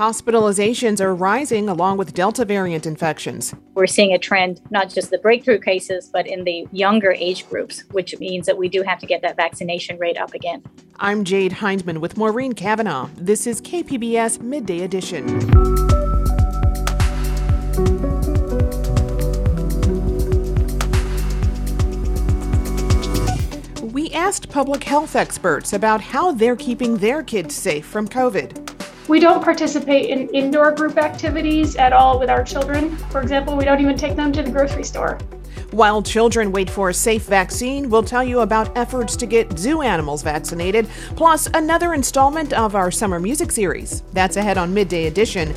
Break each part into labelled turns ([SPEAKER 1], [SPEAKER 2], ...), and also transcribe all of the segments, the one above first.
[SPEAKER 1] Hospitalizations are rising along with Delta variant infections.
[SPEAKER 2] We're seeing a trend, not just the breakthrough cases, but in the younger age groups, which means that we do have to get that vaccination rate up again.
[SPEAKER 1] I'm Jade Hindman with Maureen Cavanaugh. This is KPBS Midday Edition. We asked public health experts about how they're keeping their kids safe from COVID.
[SPEAKER 3] We don't participate in indoor group activities at all with our children. For example, we don't even take them to the grocery store.
[SPEAKER 1] While children wait for a safe vaccine, we'll tell you about efforts to get zoo animals vaccinated, plus another installment of our summer music series. That's ahead on Midday Edition.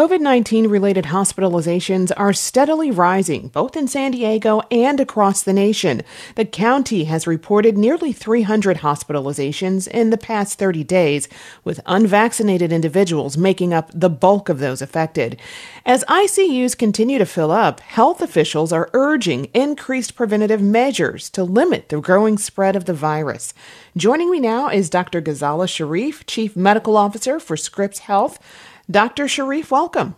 [SPEAKER 1] COVID 19 related hospitalizations are steadily rising, both in San Diego and across the nation. The county has reported nearly 300 hospitalizations in the past 30 days, with unvaccinated individuals making up the bulk of those affected. As ICUs continue to fill up, health officials are urging increased preventative measures to limit the growing spread of the virus. Joining me now is Dr. Ghazala Sharieff, Chief Medical Officer for Scripps Health. Dr. Sharieff, welcome.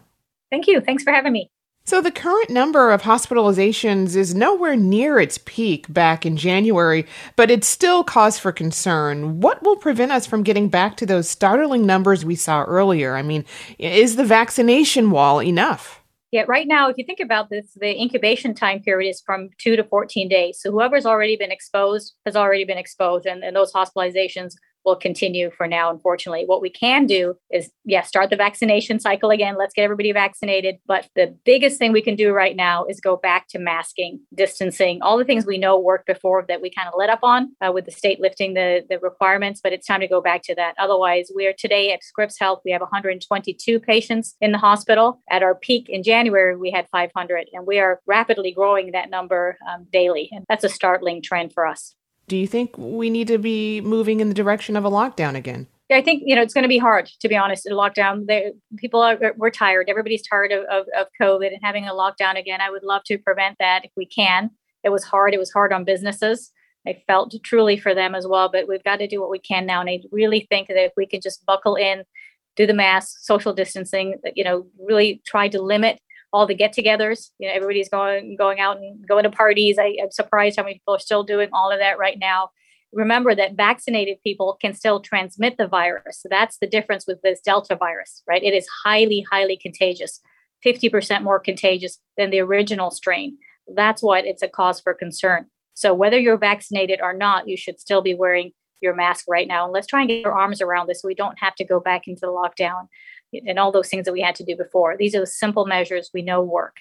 [SPEAKER 2] Thank you. Thanks for having me.
[SPEAKER 1] So, the current number of hospitalizations is nowhere near its peak back in January, but it's still cause for concern. What will prevent us from getting back to those startling numbers we saw earlier? I mean, is the vaccination wall enough?
[SPEAKER 2] Yeah, right now, if you think about this, the incubation time period is from two to 14 days. So, whoever's already been exposed has already been exposed, and, and those hospitalizations will continue for now, unfortunately. What we can do is, yeah, start the vaccination cycle again. Let's get everybody vaccinated. But the biggest thing we can do right now is go back to masking, distancing, all the things we know worked before that we kind of let up on uh, with the state lifting the, the requirements. But it's time to go back to that. Otherwise, we are today at Scripps Health, we have 122 patients in the hospital. At our peak in January, we had 500, and we are rapidly growing that number um, daily. And that's a startling trend for us.
[SPEAKER 1] Do you think we need to be moving in the direction of a lockdown again?
[SPEAKER 2] I think you know it's going to be hard to be honest. In lockdown, they, people are we're tired. Everybody's tired of, of, of COVID and having a lockdown again. I would love to prevent that if we can. It was hard. It was hard on businesses. I felt truly for them as well. But we've got to do what we can now, and I really think that if we can just buckle in, do the mask, social distancing, you know, really try to limit all the get-togethers. You know, everybody's going going out and going to parties. I, I'm surprised how many people are still doing all of that right now. Remember that vaccinated people can still transmit the virus. So that's the difference with this Delta virus, right? It is highly, highly contagious, 50% more contagious than the original strain. That's what it's a cause for concern. So whether you're vaccinated or not, you should still be wearing your mask right now. And let's try and get our arms around this so we don't have to go back into the lockdown and all those things that we had to do before. These are the simple measures we know work.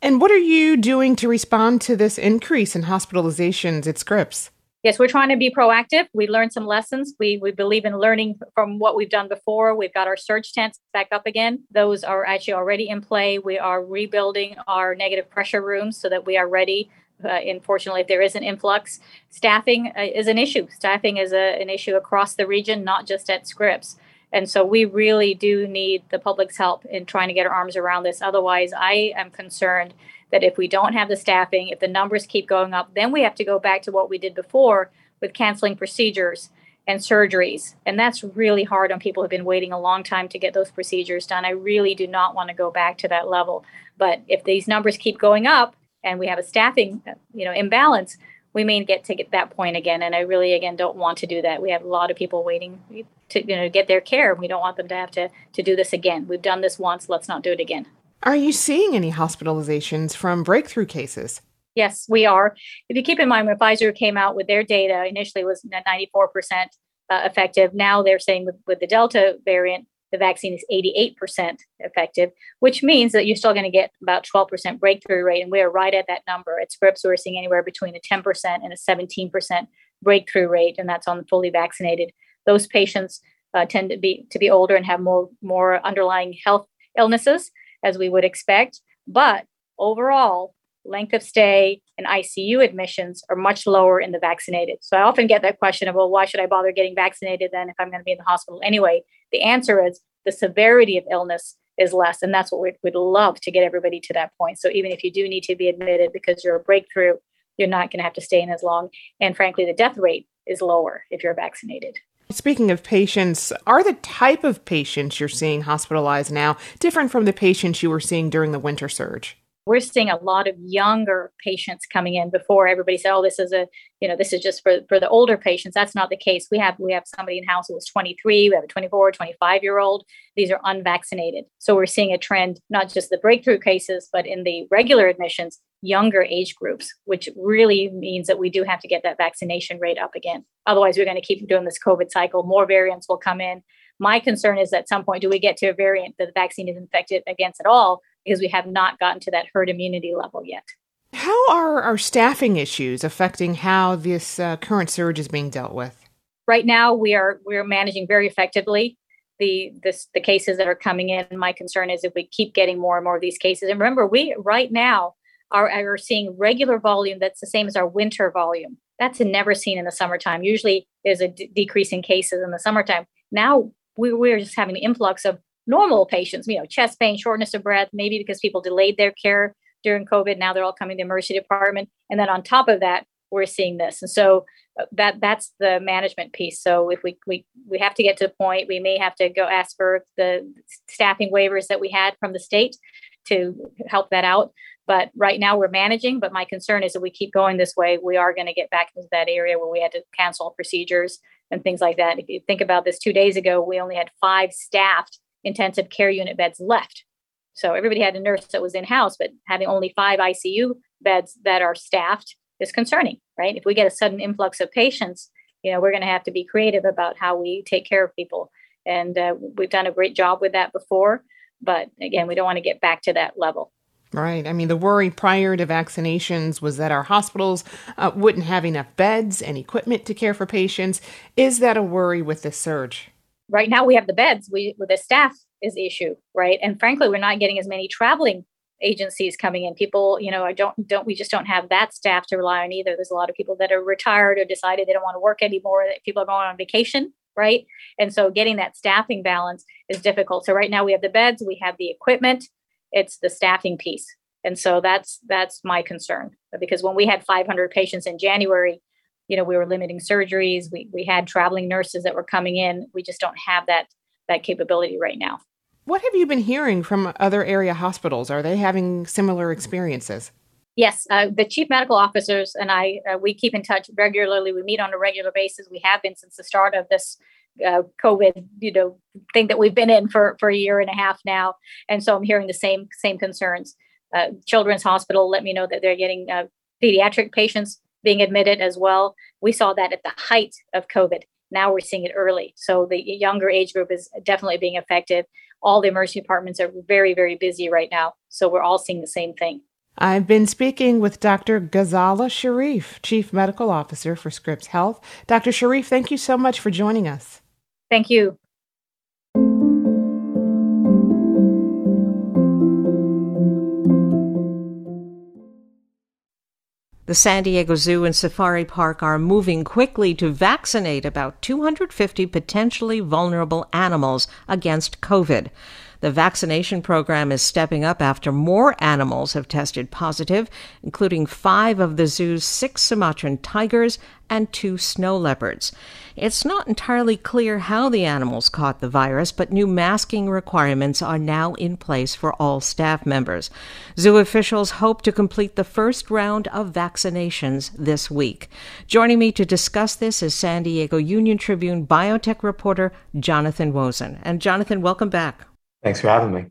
[SPEAKER 1] And what are you doing to respond to this increase in hospitalizations at Scripps?
[SPEAKER 2] yes, we're trying to be proactive. We learned some lessons. We we believe in learning from what we've done before. We've got our surge tents back up again. Those are actually already in play. We are rebuilding our negative pressure rooms so that we are ready. Uh, unfortunately, if there is an influx, staffing uh, is an issue. Staffing is a, an issue across the region, not just at Scripps. And so we really do need the public's help in trying to get our arms around this. Otherwise, I am concerned that if we don't have the staffing, if the numbers keep going up, then we have to go back to what we did before with canceling procedures and surgeries. And that's really hard on people who've been waiting a long time to get those procedures done. I really do not want to go back to that level. But if these numbers keep going up and we have a staffing, you know, imbalance, we may get to get that point again. And I really, again, don't want to do that. We have a lot of people waiting to, you know, get their care. We don't want them to have to, to do this again. We've done this once. Let's not do it again.
[SPEAKER 1] Are you seeing any hospitalizations from breakthrough cases?
[SPEAKER 2] Yes, we are. If you keep in mind when Pfizer came out with their data, initially was 94% uh, effective. Now they're saying with, with the Delta variant, the vaccine is 88% effective, which means that you're still going to get about 12% breakthrough rate. And we are right at that number. At Scripps, we're seeing anywhere between a 10% and a 17% breakthrough rate, and that's on the fully vaccinated. Those patients uh, tend to be to be older and have more more underlying health illnesses, as we would expect. But overall, length of stay and ICU admissions are much lower in the vaccinated. So I often get that question of, well, why should I bother getting vaccinated then if I'm going to be in the hospital anyway? The answer is the severity of illness is less. And that's what we'd, we'd love to get everybody to that point. So even if you do need to be admitted because you're a breakthrough, you're not going to have to stay in as long. And frankly, the death rate is lower if you're vaccinated.
[SPEAKER 1] Speaking of patients, are the type of patients you're seeing hospitalized now different from the patients you were seeing during the winter surge?
[SPEAKER 2] We're seeing a lot of younger patients coming in before everybody said oh this is a you know this is just for, for the older patients. That's not the case. We have we have somebody in house who was 23 we have a 24 25 year old these are unvaccinated. So we're seeing a trend not just the breakthrough cases but in the regular admissions younger age groups which really means that we do have to get that vaccination rate up again. Otherwise we're going to keep doing this covid cycle. More variants will come in. My concern is at some point do we get to a variant that the vaccine is infected against at all because we have not gotten to that herd immunity level yet.
[SPEAKER 1] How are our staffing issues affecting how this uh, current surge is being dealt with?
[SPEAKER 2] Right now, we are we are managing very effectively the this, the cases that are coming in. My concern is if we keep getting more and more of these cases. And remember, we right now are, are seeing regular volume that's the same as our winter volume. That's never seen in the summertime. Usually, there's a d- decrease in cases in the summertime. Now we, we're just having the influx of normal patients, you know, chest pain, shortness of breath, maybe because people delayed their care during COVID. Now they're all coming to the emergency department. And then on top of that, we're seeing this. And so uh, that that's the management piece. So if we we we have to get to the point, we may have to go ask for the staffing waivers that we had from the state to help that out. But right now we're managing. But my concern is that we keep going this way, we are going to get back into that area where we had to cancel procedures and things like that. If you think about this, two days ago we only had five staffed intensive care unit beds left. So everybody had a nurse that was in house, but having only five ICU beds that are staffed is concerning, right? If we get a sudden influx of patients, you know, we're going to have to be creative about how we take care of people. And uh, we've done a great job with that before. But again, we don't want to get back to that level.
[SPEAKER 1] Right. I mean, the worry prior to vaccinations was that our hospitals uh, wouldn't have enough beds and equipment to care for patients. Is that a worry with this surge?
[SPEAKER 2] Right now we have the beds we the staff is the issue right? And frankly we're not getting as many traveling agencies coming in. People you know i don't don't we just don't have that staff to rely on either. There's a lot of people that are retired or decided they don't want to work anymore that people are going on vacation right? And so getting that staffing balance is difficult. So right now we have the beds we have the equipment it's the staffing piece. And so that's that's my concern because when we had 500 patients in january you know we were limiting surgeries we, we had traveling nurses that were coming in. We just don't have that that capability right now.
[SPEAKER 1] What have you been hearing from other area hospitals? Are they having similar experiences?
[SPEAKER 2] Yes uh, the chief medical officers and i uh, we keep in touch regularly. We meet on a regular basis. We have been since the start of this uh, covid you know thing that we've been in for for a year and a half now. And so i'm hearing the same same concerns. Uh, children's hospital let me know that they're getting uh, pediatric patients being admitted as well. We saw that at the height of COVID. Now we're seeing it early. So the younger age group is definitely being affected. All the emergency departments are very, very busy right now. So we're all seeing the same thing.
[SPEAKER 1] I've been speaking with Dr. Ghazala Sharieff, Chief Medical Officer for Scripps Health. Dr. Sharieff, thank you so much for joining us.
[SPEAKER 2] Thank you.
[SPEAKER 4] The San Diego Zoo and Safari Park are moving quickly to vaccinate about 250 potentially vulnerable animals against COVID. The vaccination program is stepping up after more animals have tested positive, including five of the zoo's six Sumatran tigers and two snow leopards. It's not entirely clear how the animals caught the virus, but new masking requirements are now in place for all staff members. Zoo officials hope to complete the first round of vaccinations this week. Joining me to discuss this is San Diego Union Tribune biotech reporter Jonathan Wosen. And Jonathan, welcome back.
[SPEAKER 5] Thanks for having me.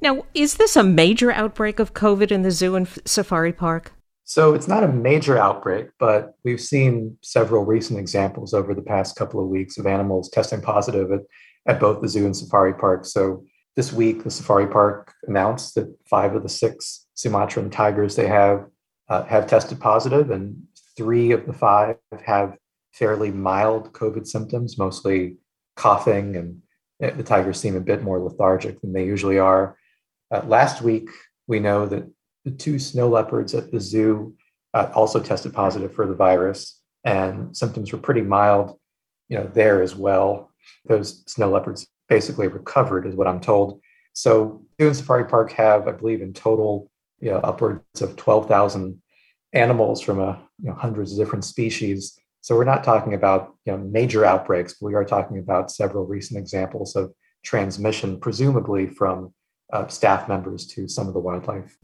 [SPEAKER 4] Now, is this a major outbreak of COVID in the zoo and safari park?
[SPEAKER 5] So it's not a major outbreak, but we've seen several recent examples over the past couple of weeks of animals testing positive at, at both the zoo and safari park. So this week, the safari park announced that five of the six Sumatran tigers they have uh, have tested positive, and three of the five have fairly mild COVID symptoms, mostly coughing and the tigers seem a bit more lethargic than they usually are. Uh, last week, we know that the two snow leopards at the zoo uh, also tested positive for the virus, and symptoms were pretty mild, you know, there as well. Those snow leopards basically recovered, is what I'm told. So, Zoo and Safari Park have, I believe, in total, you know, upwards of 12,000 animals from a, you know, hundreds of different species so we're not talking about you know, major outbreaks, but we are talking about several recent examples of transmission, presumably from uh, staff members to some of the wildlife.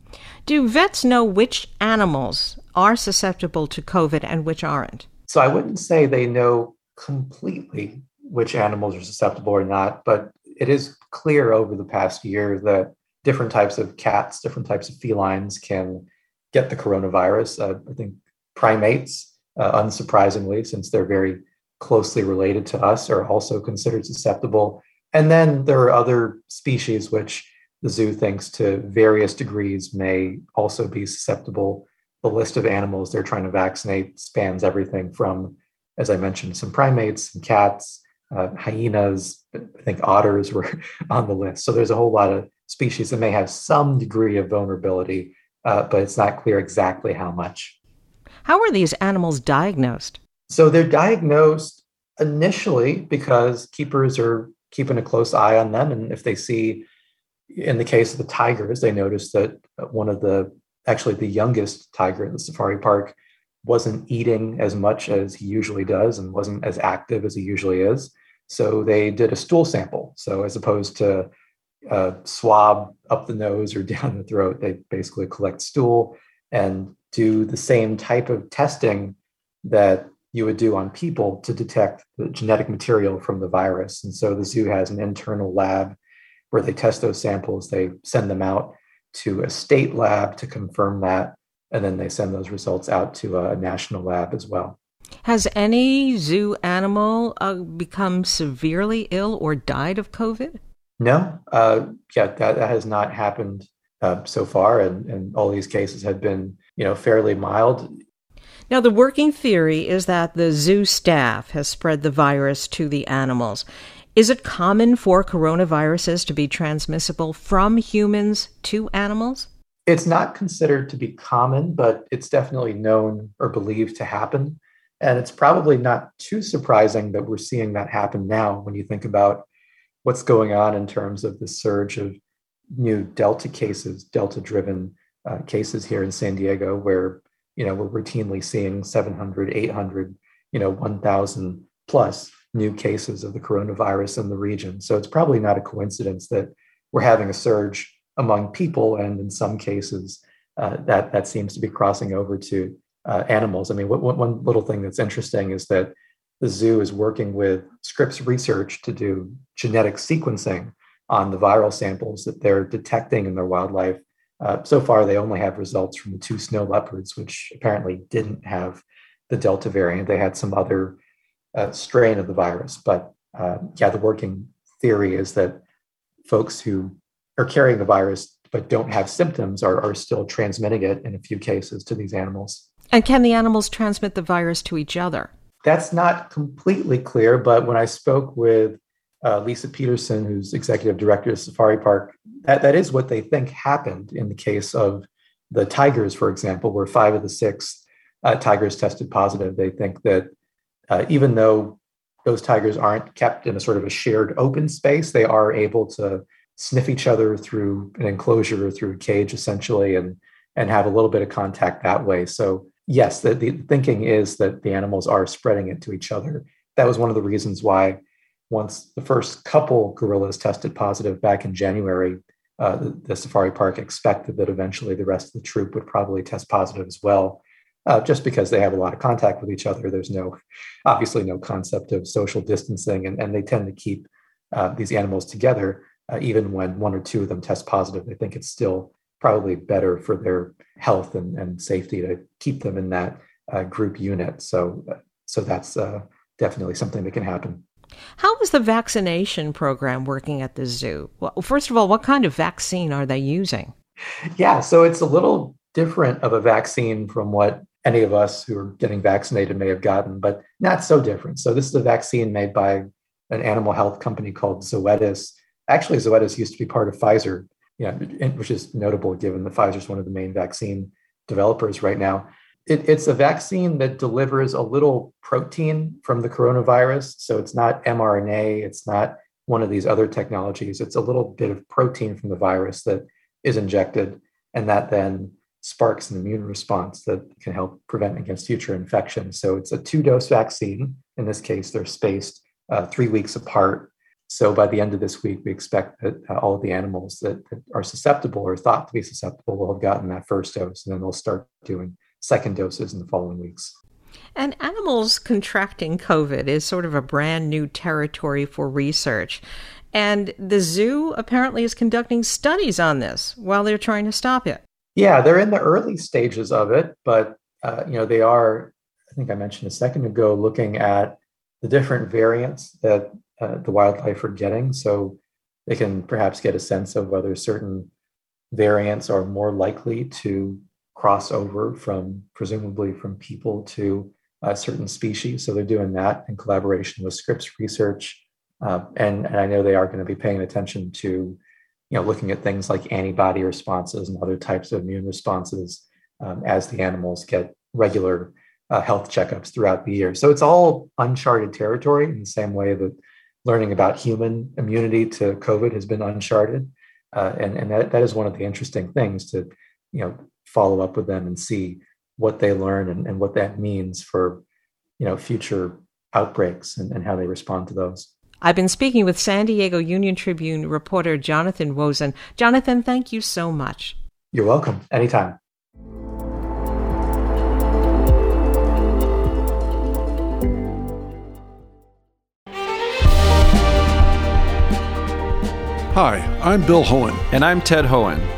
[SPEAKER 4] Do vets know which animals are susceptible to COVID and which aren't?
[SPEAKER 5] So I wouldn't say they know completely which animals are susceptible or not, but it is clear over the past year that different types of cats, different types of felines can get the coronavirus. Uh, I think primates uh, unsurprisingly, since they're very closely related to us, are also considered susceptible. And then there are other species which the zoo thinks to various degrees may also be susceptible. The list of animals they're trying to vaccinate spans everything from, as I mentioned, some primates, some cats, uh, hyenas, I think otters were on the list. So there's a whole lot of species that may have some degree of vulnerability, uh, but it's not clear exactly how much.
[SPEAKER 4] How are these animals diagnosed?
[SPEAKER 5] So they're diagnosed initially because keepers are keeping a close eye on them. And if they see, in the case of the tigers, they notice that one of the, actually the youngest tiger in the safari park, wasn't eating as much as he usually does and wasn't as active as he usually is. So they did a stool sample. So as opposed to a swab up the nose or down the throat, they basically collect stool and do the same type of testing that you would do on people to detect the genetic material from the virus. And so the zoo has an internal lab where they test those samples, they send them out to a state lab to confirm that, and then they send those results out to a national lab as well.
[SPEAKER 4] Has any zoo animal uh, become severely ill or died of COVID?
[SPEAKER 5] No, uh, yeah, that, that has not happened uh, so far, and, and all these cases have been, you know, fairly mild.
[SPEAKER 4] Now, the working theory is that the zoo staff has spread the virus to the animals. Is it common for coronaviruses to be transmissible from humans to animals?
[SPEAKER 5] It's not considered to be common, but it's definitely known or believed to happen. And it's probably not too surprising that we're seeing that happen now when you think about what's going on in terms of the surge of new Delta cases, Delta driven uh, cases here in San Diego, where you know we're routinely seeing 700, 800, you know 1,000 plus new cases of the coronavirus in the region. So it's probably not a coincidence that we're having a surge among people, and in some cases, uh, that that seems to be crossing over to uh, animals. I mean, what, one little thing that's interesting is that the zoo is working with Scripps Research to do genetic sequencing on the viral samples that they're detecting in their wildlife. Uh, so far, they only have results from the two snow leopards, which apparently didn't have the Delta variant. They had some other uh, strain of the virus. But uh, yeah, the working theory is that folks who are carrying the virus but don't have symptoms are, are still transmitting it in a few cases to these animals.
[SPEAKER 4] And can the animals transmit the virus to each other?
[SPEAKER 5] That's not completely clear, but when I spoke with uh, Lisa Peterson, who's executive director of Safari Park, that, that is what they think happened in the case of the tigers, for example, where five of the six uh, tigers tested positive. They think that uh, even though those tigers aren't kept in a sort of a shared open space, they are able to sniff each other through an enclosure or through a cage essentially and and have a little bit of contact that way. So yes, the, the thinking is that the animals are spreading it to each other. That was one of the reasons why once the first couple gorillas tested positive back in January, uh, the, the, safari park expected that eventually the rest of the troop would probably test positive as well, uh, just because they have a lot of contact with each other. There's no, obviously, no concept of social distancing, and, and they tend to keep uh, these animals together uh, even when one or two of them test positive, they think it's still probably better for their health and, and safety to keep them in that uh, group unit. So, uh, so that's definitely something that can happen.
[SPEAKER 4] How is the vaccination program working at the zoo? Well, first of all, what kind of vaccine are they using?
[SPEAKER 5] Yeah, so it's a little different of a vaccine from what any of us who are getting vaccinated may have gotten, but not so different. So this is a vaccine made by an animal health company called Zoetis Actually, Zoetis used to be part of Pfizer, yeah, which is notable given that Pfizer is one of the main vaccine developers right now. It, it's a vaccine that delivers a little protein from the coronavirus. So it's not mRNA, it's not one of these other technologies. It's a little bit of protein from the virus that is injected, and that then sparks an immune response that can help prevent against future infection. So it's a two dose vaccine. In this case, they're spaced uh, three weeks apart. So by the end of this week, we expect that uh, all of the animals that, that, are susceptible or thought to be susceptible will have gotten that first dose, and then they'll start doing second doses in the following weeks.
[SPEAKER 4] And animals contracting COVID is sort of a brand new territory for research. And the zoo apparently is conducting studies on this while they're trying to stop it.
[SPEAKER 5] Yeah, they're in the early stages of it, but uh, you know they are. I think I mentioned a second ago, looking at the different variants that uh, the wildlife are getting. So they can perhaps get a sense of whether certain variants are more likely to cross over from presumably from people to uh, certain species. So they're doing that in collaboration with Scripps Research. Uh, and, and I know they are going to be paying attention to, you know, looking at things like antibody responses and other types of immune responses um, as the animals get regular uh, health checkups throughout the year. So it's all uncharted territory in the same way that learning about human immunity to COVID has been uncharted. Uh, and and that, that is one of the interesting things to, you know, follow up with them and see what they learn and, and what that means for, you know, future outbreaks and, and how they respond to those.
[SPEAKER 4] I've been speaking with San Diego Union Tribune reporter Jonathan Wosen. Jonathan, thank you so much.
[SPEAKER 5] You're welcome. Anytime.
[SPEAKER 6] Hi, I'm Bill Hoehn.
[SPEAKER 7] And I'm Ted Hoehn.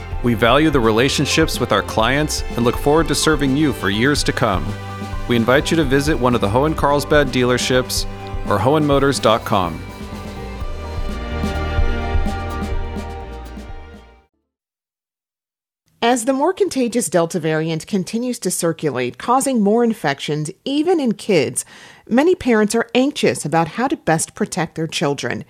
[SPEAKER 7] We value the relationships with our clients and look forward to serving you for years to come. We invite you to visit one of the Hoehn Carlsbad dealerships or Hoehnmotors.com.
[SPEAKER 1] As the more contagious Delta variant continues to circulate, causing more infections, even in kids, many parents are anxious about how to best protect their children.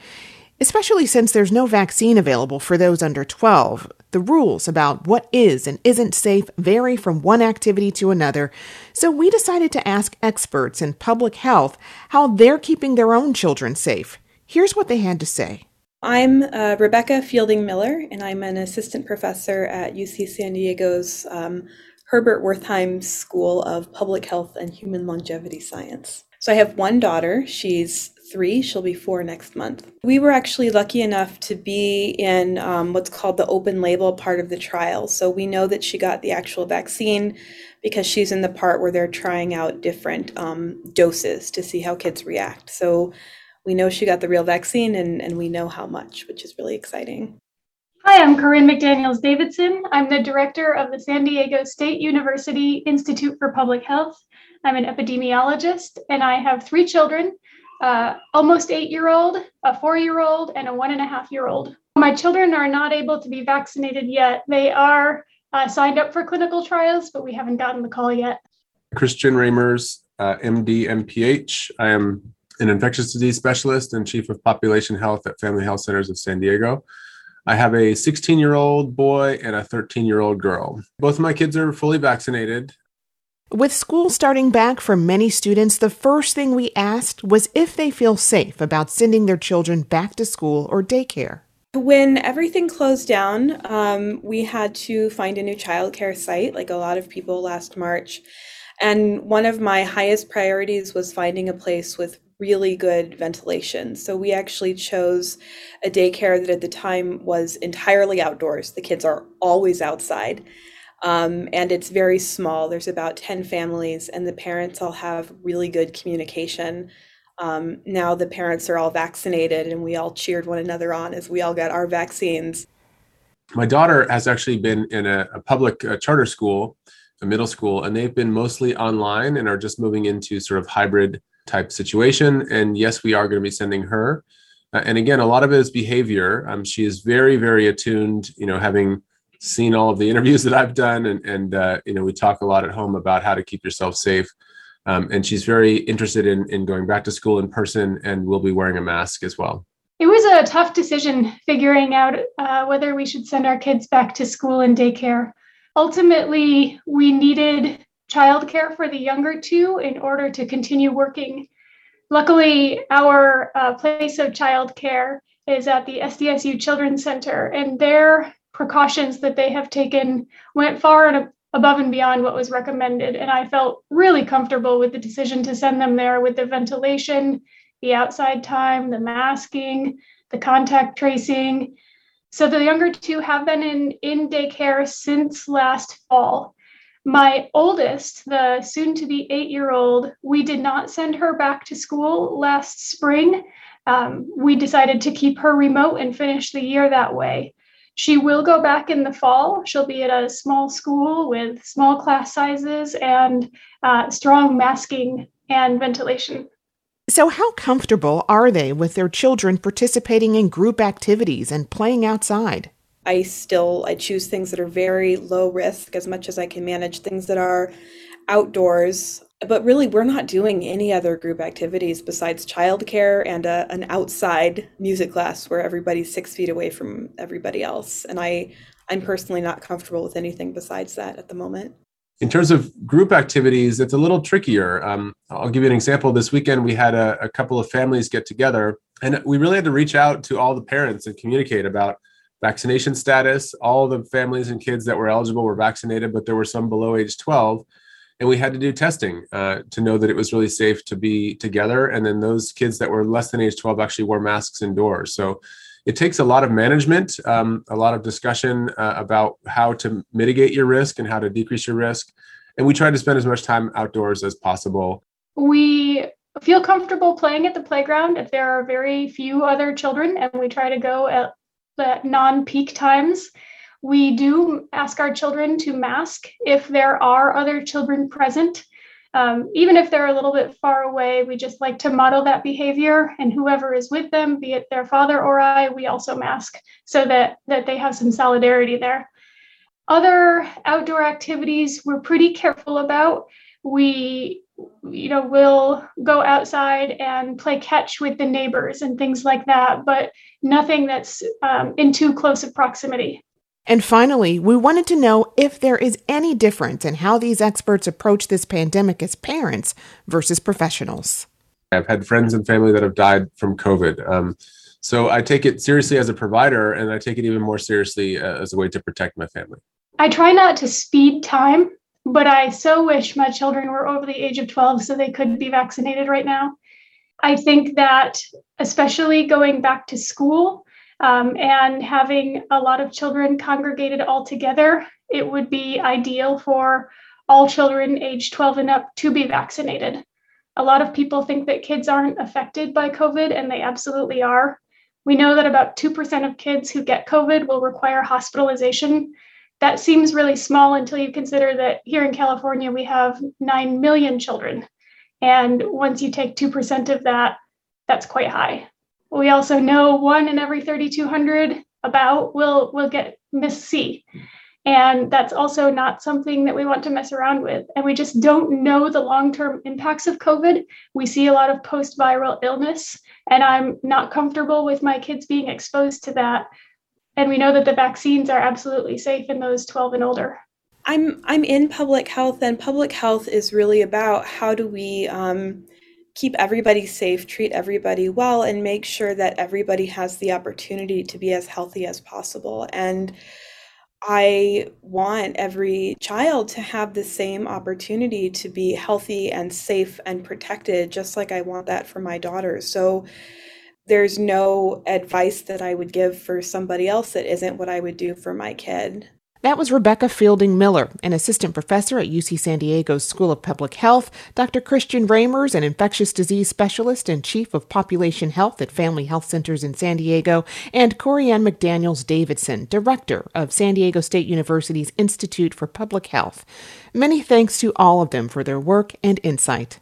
[SPEAKER 1] Especially since there's no vaccine available for those under 12. The rules about what is and isn't safe vary from one activity to another, so we decided to ask experts in public health how they're keeping their own children safe. Here's what they had to say.
[SPEAKER 8] I'm uh, Rebecca Fielding Miller, and I'm an assistant professor at UC San Diego's um, Herbert Wertheim School of Public Health and Human Longevity Science. So I have one daughter. She's three. She'll be four next month. We were actually lucky enough to be in um, what's called the open label part of the trial. So we know that she got the actual vaccine because she's in the part where they're trying out different um, doses to see how kids react. So we know she got the real vaccine and, and we know how much, which is really exciting.
[SPEAKER 3] Hi, I'm Corinne McDaniels Davidson. I'm the director of the San Diego State University Institute for Public Health. I'm an epidemiologist, and I have three children uh, almost eight year old, a four year old, and a one and a half year old. My children are not able to be vaccinated yet. They are uh, signed up for clinical trials, but we haven't gotten the call yet.
[SPEAKER 9] Christian Ramers, uh, MD, MPH. I am an infectious disease specialist and chief of population health at Family Health Centers of San Diego. I have a 16 year old boy and a 13 year old girl. Both of my kids are fully vaccinated.
[SPEAKER 1] With school starting back for many students, the first thing we asked was if they feel safe about sending their children back to school or daycare.
[SPEAKER 8] When everything closed down, um, we had to find a new childcare site, like a lot of people last March. And one of my highest priorities was finding a place with really good ventilation. So we actually chose a daycare that at the time was entirely outdoors. The kids are always outside. Um, and it's very small. There's about 10 families, and the parents all have really good communication. Um, now the parents are all vaccinated, and we all cheered one another on as we all got our vaccines.
[SPEAKER 9] My daughter has actually been in a, a public uh, charter school, a middle school, and they've been mostly online and are just moving into sort of hybrid type situation. And yes, we are going to be sending her. Uh, and again, a lot of it is behavior. Um, she is very, very attuned, you know, having seen all of the interviews that I've done, and and uh, you know, we talk a lot at home about how to keep yourself safe. Um, and she's very interested in in going back to school in person, and will be wearing a mask as well.
[SPEAKER 3] It was a tough decision figuring out uh, whether we should send our kids back to school and daycare. Ultimately, we needed childcare for the younger two in order to continue working. Luckily, our uh, place of childcare is at the SDSU Children's Center, and their precautions that they have taken went far and above and beyond what was recommended. And I felt really comfortable with the decision to send them there with the ventilation, the outside time, the masking, the contact tracing. So the younger two have been in, in daycare since last fall. My oldest, the soon to be eight year old, we did not send her back to school last spring. Um, we decided to keep her remote and finish the year that way. She will go back in the fall. She'll be at a small school with small class sizes and uh, strong masking and ventilation.
[SPEAKER 1] So, how comfortable are they with their children participating in group activities and playing outside?
[SPEAKER 8] I still I choose things that are very low risk as much as I can manage things that are outdoors. But really, we're not doing any other group activities besides childcare and a, an outside music class where everybody's six feet away from everybody else. And I, I'm personally not comfortable with anything besides that at the moment.
[SPEAKER 9] In terms of group activities, it's a little trickier. Um, I'll give you an example. This weekend, we had a, a couple of families get together, and we really had to reach out to all the parents and communicate about vaccination status. All the families and kids that were eligible were vaccinated, but there were some below age 12. And we had to do testing uh, to know that it was really safe to be together. And then those kids that were less than age 12 actually wore masks indoors. So it takes a lot of management, um, a lot of discussion uh, about how to mitigate your risk and how to decrease your risk. And we try to spend as much time outdoors as possible.
[SPEAKER 3] We feel comfortable playing at the playground if there are very few other children, and we try to go at non-peak times. We do ask our children to mask if there are other children present. Um, even if they're a little bit far away, we just like to model that behavior. And whoever is with them, be it their father or I, we also mask so that, that they have some solidarity there. Other outdoor activities we're pretty careful about. We you know will go outside and play catch with the neighbors and things like that but nothing that's um, in too close of proximity
[SPEAKER 1] and finally, we wanted to know if there is any difference in how these experts approach this pandemic as parents versus professionals.
[SPEAKER 9] I've had friends and family that have died from COVID. Um, so I take it seriously as a provider, and I take it even more seriously uh, as a way to protect my family.
[SPEAKER 3] I try not to speed time but I so wish my children were over the age of 12 so they could be vaccinated right now. I think that, especially going back to school um, and having a lot of children congregated all together, it would be ideal for all children age 12 and up to be vaccinated. A lot of people think that kids aren't affected by COVID, and they absolutely are. We know that about 2% of kids who get COVID will require hospitalization. That seems really small until you consider that here in California, we have 9 million children. And once you take 2% of that, that's quite high. We also know one in every 3,200 about will, will get MIS-C. And that's also not something that we want to mess around with. And we just don't know the long term impacts of COVID. We see a lot of post viral illness, and I'm not comfortable with my kids being exposed to that. And we know that the vaccines are absolutely safe in those 12 and older.
[SPEAKER 8] I'm I'm in public health, and public health is really about how do we um, keep everybody safe, treat everybody well, and make sure that everybody has the opportunity to be as healthy as possible. And I want every child to have the same opportunity to be healthy and safe and protected, just like I want that for my daughter. So there's no advice that I would give for somebody else that isn't what I would do for my kid.
[SPEAKER 1] That was Rebecca Fielding Miller, an assistant professor at UC San Diego's School of Public Health, Dr. Christian Ramers, an infectious disease specialist and chief of population health at Family Health Centers in San Diego, and Corinne McDaniels Davidson, director of San Diego State University's Institute for Public Health. Many thanks to all of them for their work and insight.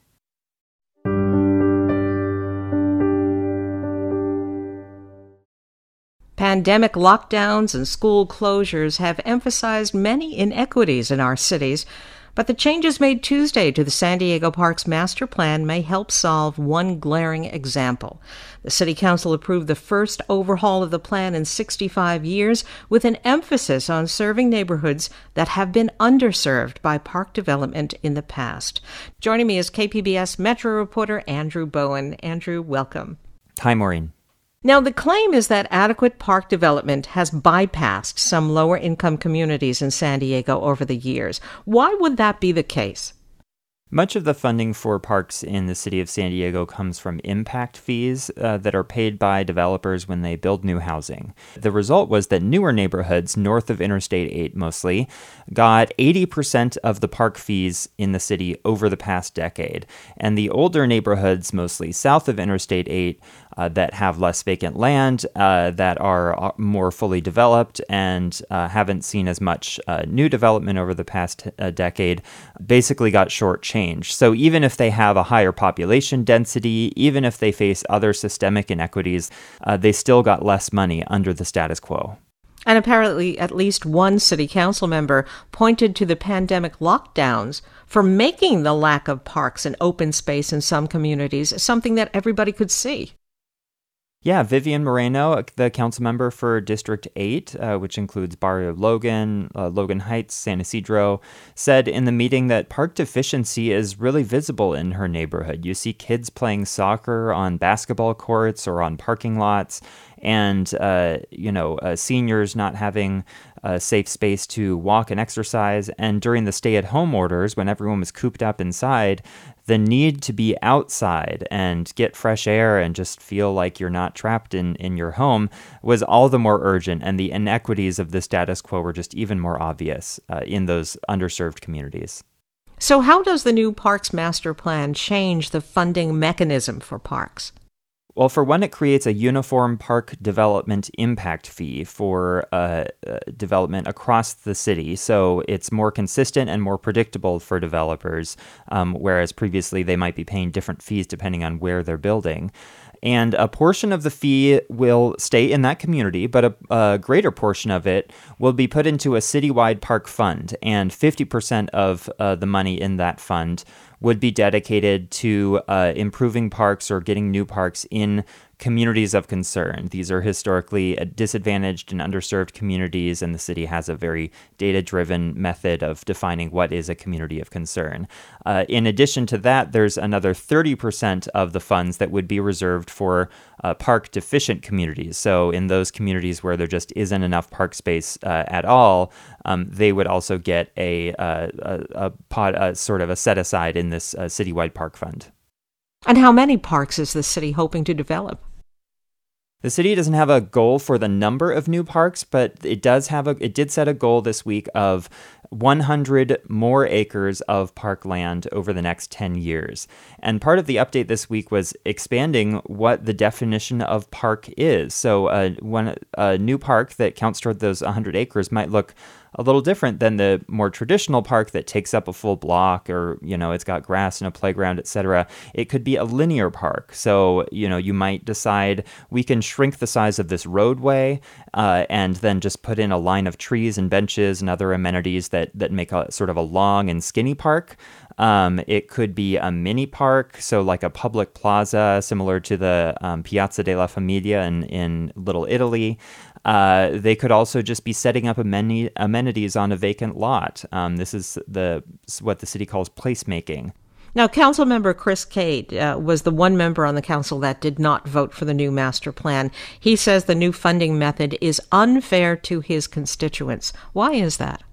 [SPEAKER 4] Pandemic lockdowns and school closures have emphasized many inequities in our cities, but the changes made Tuesday to the San Diego Parks Master Plan may help solve one glaring example. The City Council approved the first overhaul of the plan in 65 years with an emphasis on serving neighborhoods that have been underserved by park development in the past. Joining me is KPBS Metro reporter Andrew Bowen. Andrew, welcome.
[SPEAKER 10] Hi, Maureen.
[SPEAKER 4] Now, the claim is that adequate park development has bypassed some lower income communities in San Diego over the years. Why would that be the case?
[SPEAKER 10] Much of the funding for parks in the city of San Diego comes from impact fees uh, that are paid by developers when they build new housing. The result was that newer neighborhoods, north of Interstate 8 mostly, got 80% of the park fees in the city over the past decade. And the older neighborhoods, mostly south of Interstate 8, uh, that have less vacant land, uh, that are uh, more fully developed, and uh, haven't seen as much uh, new development over the past uh, decade, basically got shortchanged. So even if they have a higher population density, even if they face other systemic inequities, they still got less money under the status quo.
[SPEAKER 4] And apparently, at least one city council member pointed to the pandemic lockdowns for making the lack of parks and open space in some communities something that everybody could see.
[SPEAKER 10] Yeah, Vivian Moreno, the council member for District 8, uh, which includes Barrio Logan, uh, Logan Heights, San Ysidro, said in the meeting that park deficiency is really visible in her neighborhood. You see kids playing soccer on basketball courts or on parking lots, and uh, you know uh, seniors not having a safe space to walk and exercise. And during the stay-at-home orders, when everyone was cooped up inside, the need to be outside and get fresh air and just feel like you're not trapped in, in your home was all the more urgent. And the inequities of the status quo were just even more obvious uh, in those underserved communities.
[SPEAKER 4] So, how does the new Parks Master Plan change the funding mechanism for parks?
[SPEAKER 10] Well, for one, it creates a uniform park development impact fee for uh, uh, development across the city. So it's more consistent and more predictable for developers, um, whereas previously they might be paying different fees depending on where they're building. And a portion of the fee will stay in that community, but a, a greater portion of it will be put into a citywide park fund. And 50% of uh, the money in that fund would be dedicated to uh, improving parks or getting new parks in communities of concern. These are historically disadvantaged and underserved communities, and the city has a very data driven method of defining what is a community of concern. Uh, in addition to that, there's another 30% of the funds that would be reserved for uh, park deficient communities. So, in those communities where there just isn't enough park space uh, at all, um, they would also get a, uh, a, a, a, sort of a set aside in this uh, citywide park fund.
[SPEAKER 4] And how many parks is the city hoping to develop?
[SPEAKER 10] The city doesn't have a goal for the number of new parks, but it does have a it did set a goal this week of 100 more acres of park land over the next 10 years. And part of the update this week was expanding what the definition of park is. So, uh, a new park that counts toward those 100 acres might look a little different than the more traditional park that takes up a full block or you know it's got grass and a playground etc it could be a linear park. So you know you might decide we can shrink the size of this roadway uh, and then just put in a line of trees and benches and other amenities that that make a sort of a long and skinny park um, it could be a mini park, so like a public plaza similar to the um, Piazza della Famiglia in, in Little Italy. Uh, they could also just be setting up ameni- amenities on a vacant lot. Um, this is the what the city calls placemaking.
[SPEAKER 4] Now, Councilmember Chris Cate uh, was the one member on the council that did not vote for the new master plan. He says the new funding method is unfair to his constituents. Why is that?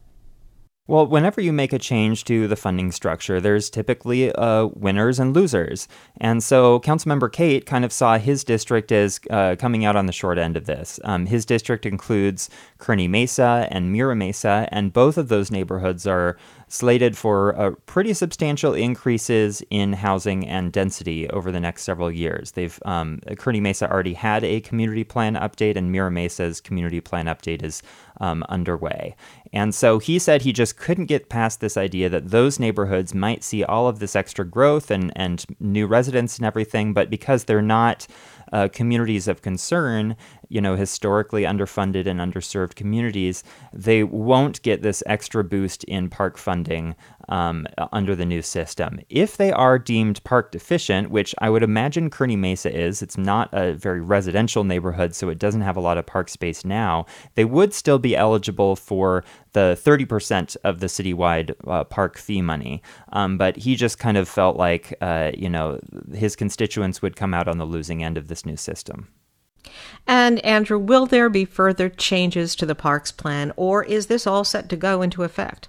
[SPEAKER 10] Well, whenever you make a change to the funding structure, there's typically uh, winners and losers. And so Councilmember Cate kind of saw his district as uh, coming out on the short end of this. Um, his district includes Kearny Mesa and Mira Mesa, and both of those neighborhoods are slated for uh, pretty substantial increases in housing and density over the next several years. They've um, Kearny Mesa already had a community plan update, and Mira Mesa's community plan update is um, underway. And so he said he just couldn't get past this idea that those neighborhoods might see all of this extra growth and, and new residents and everything, but because they're not uh, communities of concern, you know, historically underfunded and underserved communities, they won't get this extra boost in park funding um, under the new system. If they are deemed park deficient, which I would imagine Kearny Mesa is, it's not a very residential neighborhood, so it doesn't have a lot of park space now, they would still be eligible for the 30% of the citywide uh, park fee money. Um, but he just kind of felt like, uh, you know, his constituents would come out on the losing end of this new system.
[SPEAKER 4] And Andrew, will there be further changes to the parks plan, or is this all set to go into effect?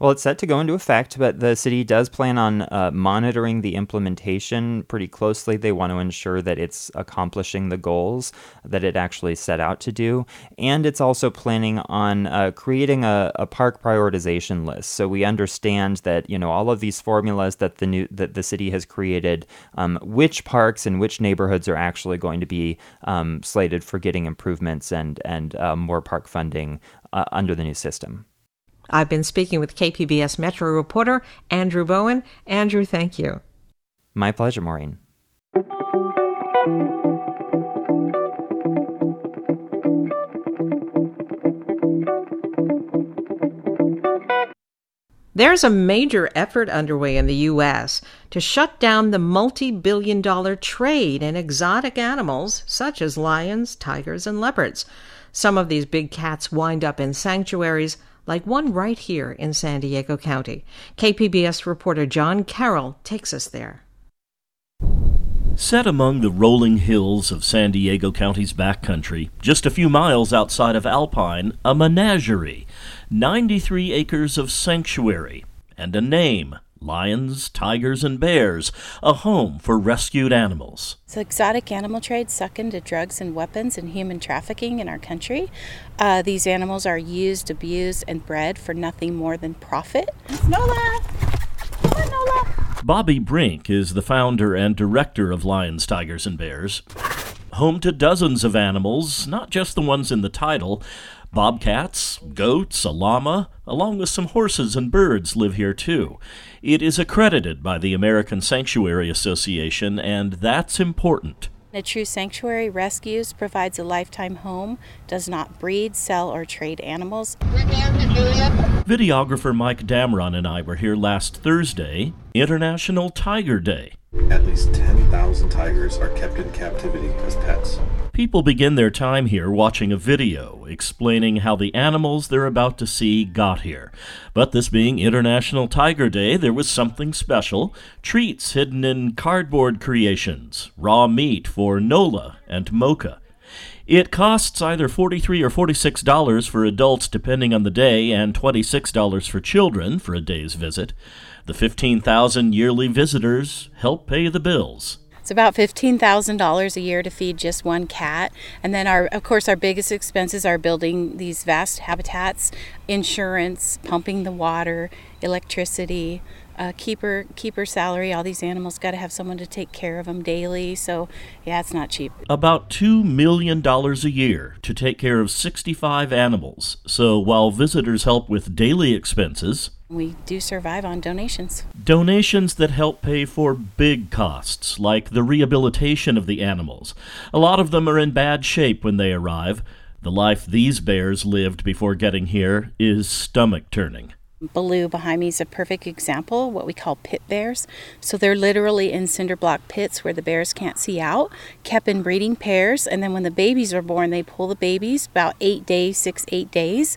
[SPEAKER 10] Well, it's set to go into effect, but the city does plan on uh, monitoring the implementation pretty closely. They want to ensure that it's accomplishing the goals that it actually set out to do. And it's also planning on uh, creating a, a, park prioritization list. So we understand that, you know, all of these formulas that the new that the city has created, um, which parks and which neighborhoods are actually going to be um, slated for getting improvements and, and uh, more park funding uh, under the new system.
[SPEAKER 4] I've been speaking with KPBS Metro reporter Andrew Bowen. Andrew, thank you.
[SPEAKER 10] My pleasure, Maureen.
[SPEAKER 4] There's a major effort underway in the U.S. to shut down the multi billion dollar trade in exotic animals such as lions, tigers, and leopards. Some of these big cats wind up in sanctuaries like one right here in San Diego County. KPBS reporter John Carroll takes us there.
[SPEAKER 11] Set among the rolling hills of San Diego County's backcountry, just a few miles outside of Alpine, a menagerie, 93 acres of sanctuary, and a name lions, tigers, and bears, a home for rescued animals.
[SPEAKER 12] So, exotic animal trade suck into drugs and weapons and human trafficking in our country. Uh, these animals are used, abused, and bred for nothing more than profit. Nola! On, Nola!
[SPEAKER 11] Bobbi Brink is the founder and director of Lions, Tigers, and Bears. Home to dozens of animals, not just the ones in the title. Bobcats, goats, a llama, along with some horses and birds live here too. It is accredited by the American Sanctuary Association, and that's important.
[SPEAKER 12] A true sanctuary rescues, provides a lifetime home, does not breed, sell, or trade animals.
[SPEAKER 11] Videographer Mike Damron and I were here last Thursday, International Tiger Day.
[SPEAKER 13] At least 10,000 tigers are kept in captivity as pets.
[SPEAKER 11] People begin their time here watching a video explaining how the animals they're about to see got here. But this being International Tiger Day, there was something special treats hidden in cardboard creations, raw meat for Nola and Mocha. It costs either 43 or $46 for adults depending on the day and $26 for children for a day's visit. The 15,000 yearly visitors help pay the bills.
[SPEAKER 12] It's about $15,000 a year to feed just one cat. And then our of course our biggest expenses are building these vast habitats, insurance, pumping the water, electricity, uh, keeper keeper salary. All these animals got to have someone to take care of them daily. So yeah, it's not cheap.
[SPEAKER 11] About two million dollars a year to take care of 65 animals. So while visitors help with daily expenses,
[SPEAKER 12] we do survive on donations.
[SPEAKER 11] Donations that help pay for big costs, like the rehabilitation of the animals. A lot of them are in bad shape when they arrive. The life these bears lived before getting here is stomach turning.
[SPEAKER 12] Baloo behind me is a perfect example, what we call pit bears. So they're literally in cinder block pits where the bears can't see out, kept in breeding pairs, and then when the babies are born, they pull the babies about eight days, six, eight days.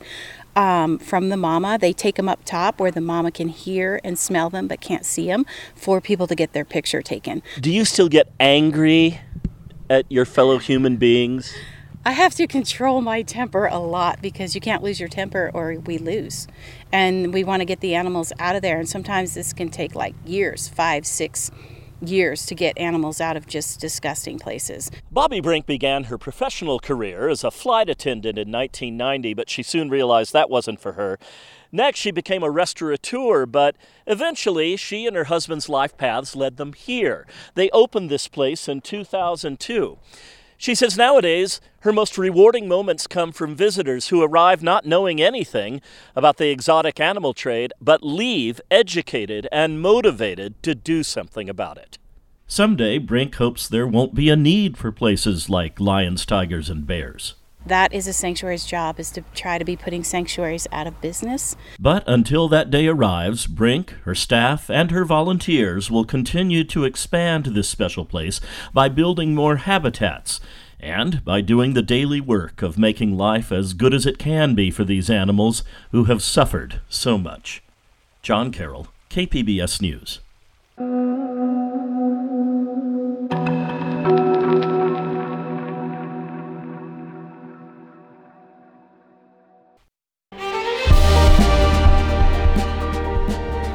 [SPEAKER 12] Um, from the mama. They take them up top where the mama can hear and smell them but can't see them for people to get their picture taken.
[SPEAKER 14] Do you still get angry at your fellow human beings?
[SPEAKER 12] I have to control my temper a lot because you can't lose your temper or we lose. And we want to get the animals out of there. And sometimes this can take like years five, six years to get animals out of just disgusting places.
[SPEAKER 14] Bobbi Brink began her professional career as a flight attendant in 1990, but she soon realized that wasn't for her. Next, she became a restaurateur, but eventually she and her husband's life paths led them here. They opened this place in 2002. She says nowadays her most rewarding moments come from visitors who arrive not knowing anything about the exotic animal trade, but leave educated and motivated to do something about it.
[SPEAKER 11] Someday, Brink hopes there won't be a need for places like lions, tigers, and bears.
[SPEAKER 12] That is a sanctuary's job, is to try to be putting sanctuaries out of business.
[SPEAKER 11] But until that day arrives, Brink, her staff, and her volunteers will continue to expand this special place by building more habitats and by doing the daily work of making life as good as it can be for these animals who have suffered so much. John Carroll, KPBS News.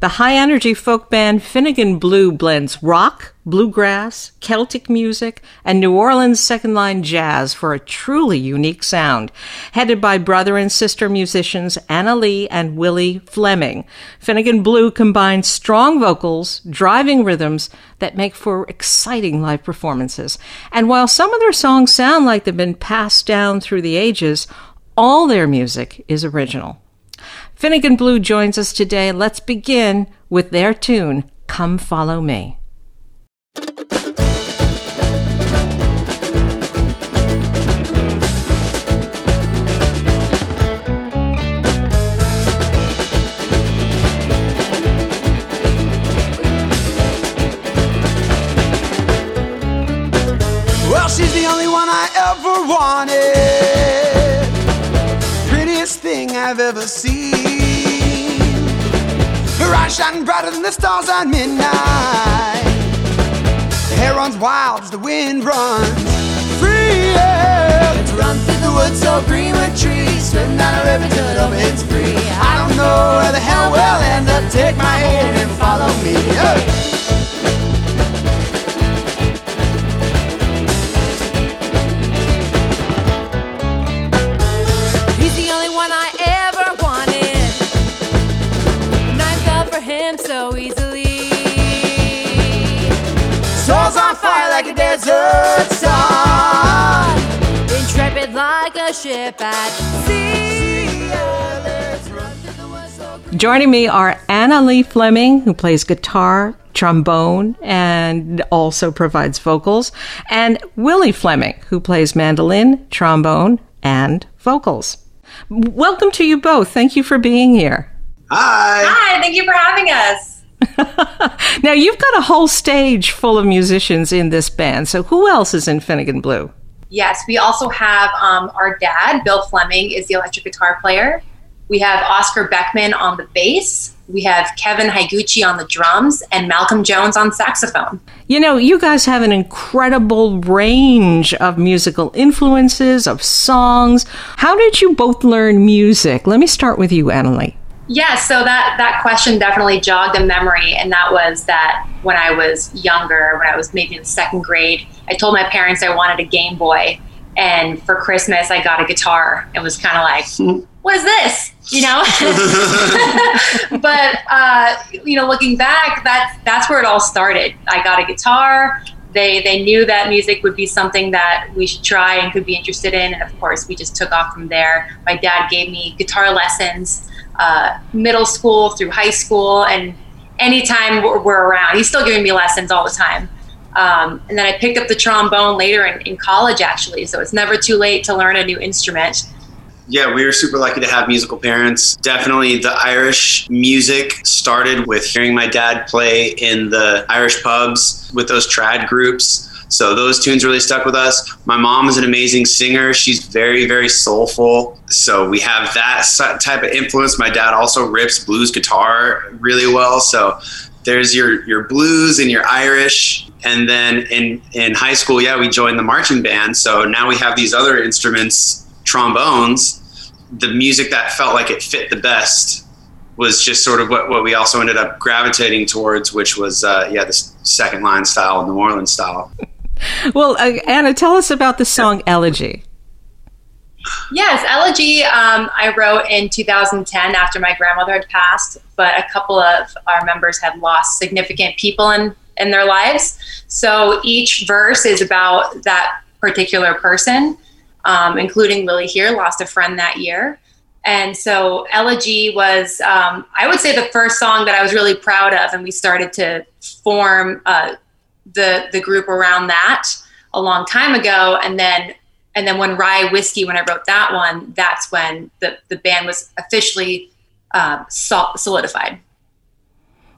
[SPEAKER 4] The high energy folk band Finnegan Blue blends rock, bluegrass, Celtic music, and New Orleans second line jazz for a truly unique sound. Headed by brother and sister musicians Anna Lee and Willie Fleming, Finnegan Blue combines strong vocals, driving rhythms that make for exciting live performances. And while some of their songs sound like they've been passed down through the ages, all their music is original. Finnegan Blue joins us today. Let's begin with their tune, Come Follow Me.
[SPEAKER 15] I've ever seen. Her eyes shine brighter than the stars at midnight. Her hair runs wild as the wind runs free. Yeah. Let's run through the woods so green with trees. Swim down a river till it opens free. I don't know where the hell we'll end up. Take my hand and follow me. Yeah. Desert sun.
[SPEAKER 16] intrepid like a ship at sea.
[SPEAKER 4] Joining me are Anna Lee Fleming, who plays guitar, trombone, and also provides vocals, and Willie Fleming, who plays mandolin, trombone, and vocals. Welcome to you both. Thank you for being here.
[SPEAKER 17] Hi.
[SPEAKER 18] Hi, thank you for having us.
[SPEAKER 4] Now, you've got a whole stage full of musicians in this band, so who else is in Finnegan Blue?
[SPEAKER 18] Yes, we also have um, our dad, Bill Fleming, is the electric guitar player. We have Oscar Beckman on the bass. We have Kevin Higuchi on the drums and Malcolm Jones on saxophone.
[SPEAKER 4] You know, you guys have an incredible range of musical influences, of songs. How did you both learn music? Let me start with you, Annalie.
[SPEAKER 18] Yeah, so that that question definitely jogged a memory, and that was that when I was younger, when I was maybe in second grade, I told my parents I wanted a Game Boy, and for Christmas I got a guitar. It was kind of like, what is this? You know. but uh, you know, looking back, that's that's where it all started. I got a guitar. They they knew that music would be something that we should try and could be interested in, and of course, we just took off from there. My dad gave me guitar lessons, uh, middle school through high school, and anytime we're, we're around, he's still giving me lessons all the time. Um, and then I picked up the trombone later in, in college, actually. So it's never too late to learn a new instrument.
[SPEAKER 17] Yeah, we were super lucky to have musical parents. Definitely the Irish music started with hearing my dad play in the Irish pubs with those trad groups. So those tunes really stuck with us. My mom is an amazing singer. She's very, very soulful. So we have that type of influence. My dad also rips blues guitar really well. So there's your your blues and your Irish. And then in in high school, yeah, we joined the marching band. So now we have these other instruments, trombones. The music that felt like it fit the best was just sort of what, what we also ended up gravitating towards, which was uh, yeah, this second line style, New Orleans style.
[SPEAKER 4] Well, uh, Anna, tell us about the song Elegy.
[SPEAKER 18] Yes, Elegy um, I wrote in 2010 after my grandmother had passed, but a couple of our members had lost significant people in, in their lives. So each verse is about that particular person, um, including Lily here, lost a friend that year. And so Elegy was, um, I would say, the first song that I was really proud of, and we started to form uh, the the group around that a long time ago. And then and then when Rye Whiskey, when I wrote that one, that's when the the band was officially uh, solidified.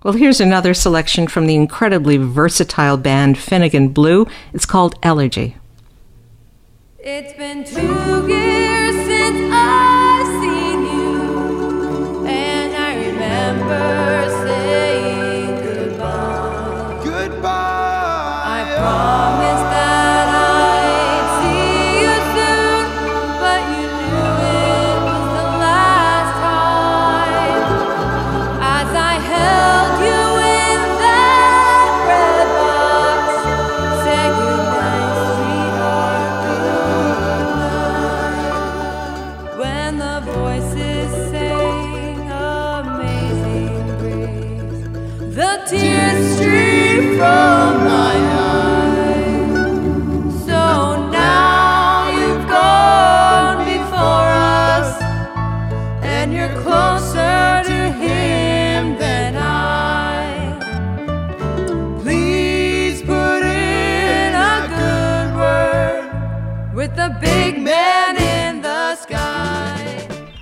[SPEAKER 4] Well, here's another selection from the incredibly versatile band Finnegan Blue. It's called Elegy.
[SPEAKER 16] It's been two years since I've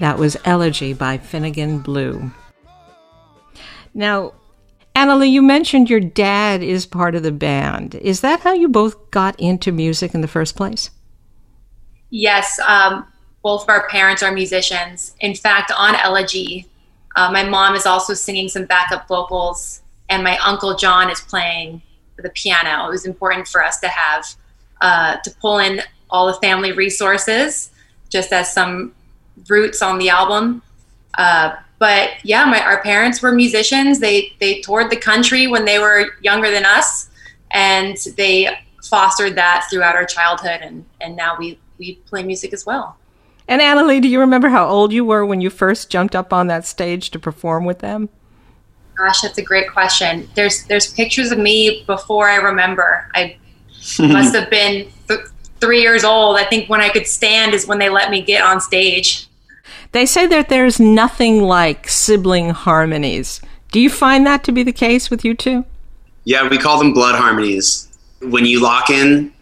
[SPEAKER 16] That was
[SPEAKER 4] Elegy by Finnegan Blue. Now, Annalie, you mentioned your dad is part of the band. Is that how you both got into music in the first place?
[SPEAKER 18] Yes, um, both of our parents are musicians. In fact, on Elegy, uh, my mom is also singing some backup vocals, and my uncle John is playing the piano. It was important for us to have uh, to pull in all the family resources, just as some roots on the album. Uh, but yeah, my our parents were musicians. They they toured the country when they were younger than us, and they fostered that throughout our childhood, and and now we we play music as well.
[SPEAKER 4] And Annalie, do you remember how old you were when you first jumped up on that stage to perform with them?
[SPEAKER 18] Gosh, that's a great question. There's there's pictures of me before I remember. I must have been th- three years old. I think when I could stand is when they let me get on stage.
[SPEAKER 4] They say that there's nothing like sibling harmonies. Do you find that to be the case with you two?
[SPEAKER 17] Yeah, we call them blood harmonies. When you lock in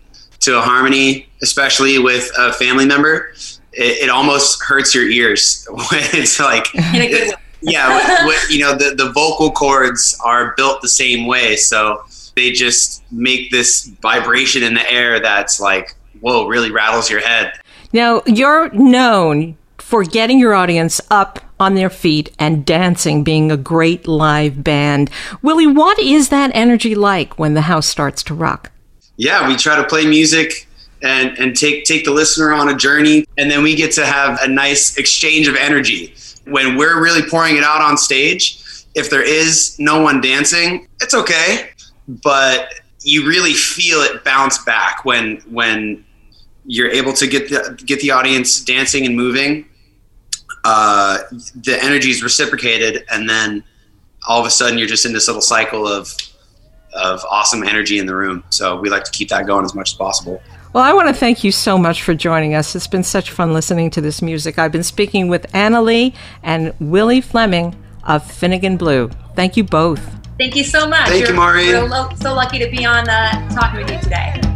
[SPEAKER 17] to a harmony, especially with a family member, it, it almost hurts your ears when it's like yeah with, with, you know the, the vocal cords are built the same way so they just make this vibration in the air that's like whoa really rattles your head
[SPEAKER 4] now you're known for getting your audience up on their feet and dancing being a great live band. Willie what is that energy like when the house starts to rock?
[SPEAKER 17] Yeah we try to play music and and take take the listener on a journey and then we get to have a nice exchange of energy. When we're really pouring it out on stage if there is no one dancing it's okay but you really feel it bounce back when when you're able to get the get the audience dancing and moving uh, the energy is reciprocated and then all of a sudden you're just in this little cycle of of awesome energy in the room so we like to keep that going as much as possible
[SPEAKER 4] well, I want to thank you so much for joining us. It's been such fun listening to this music. I've been speaking with Anna Lee and Willie Fleming of Finnegan Blue. Thank you both.
[SPEAKER 18] Thank you so much.
[SPEAKER 17] Thank
[SPEAKER 18] You're,
[SPEAKER 17] you, Maureen.
[SPEAKER 18] We're lo- so lucky to be on uh, talking with you today.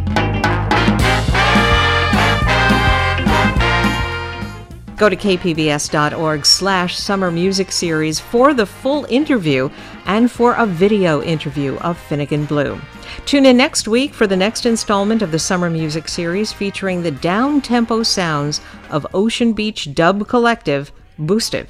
[SPEAKER 4] Go to kpbs.org slash summer music series for the full interview and for a video interview of Finnegan Blue. Tune in next week for the next installment of the Summer Music Series featuring the down tempo sounds of Ocean Beach dub collective Boostive.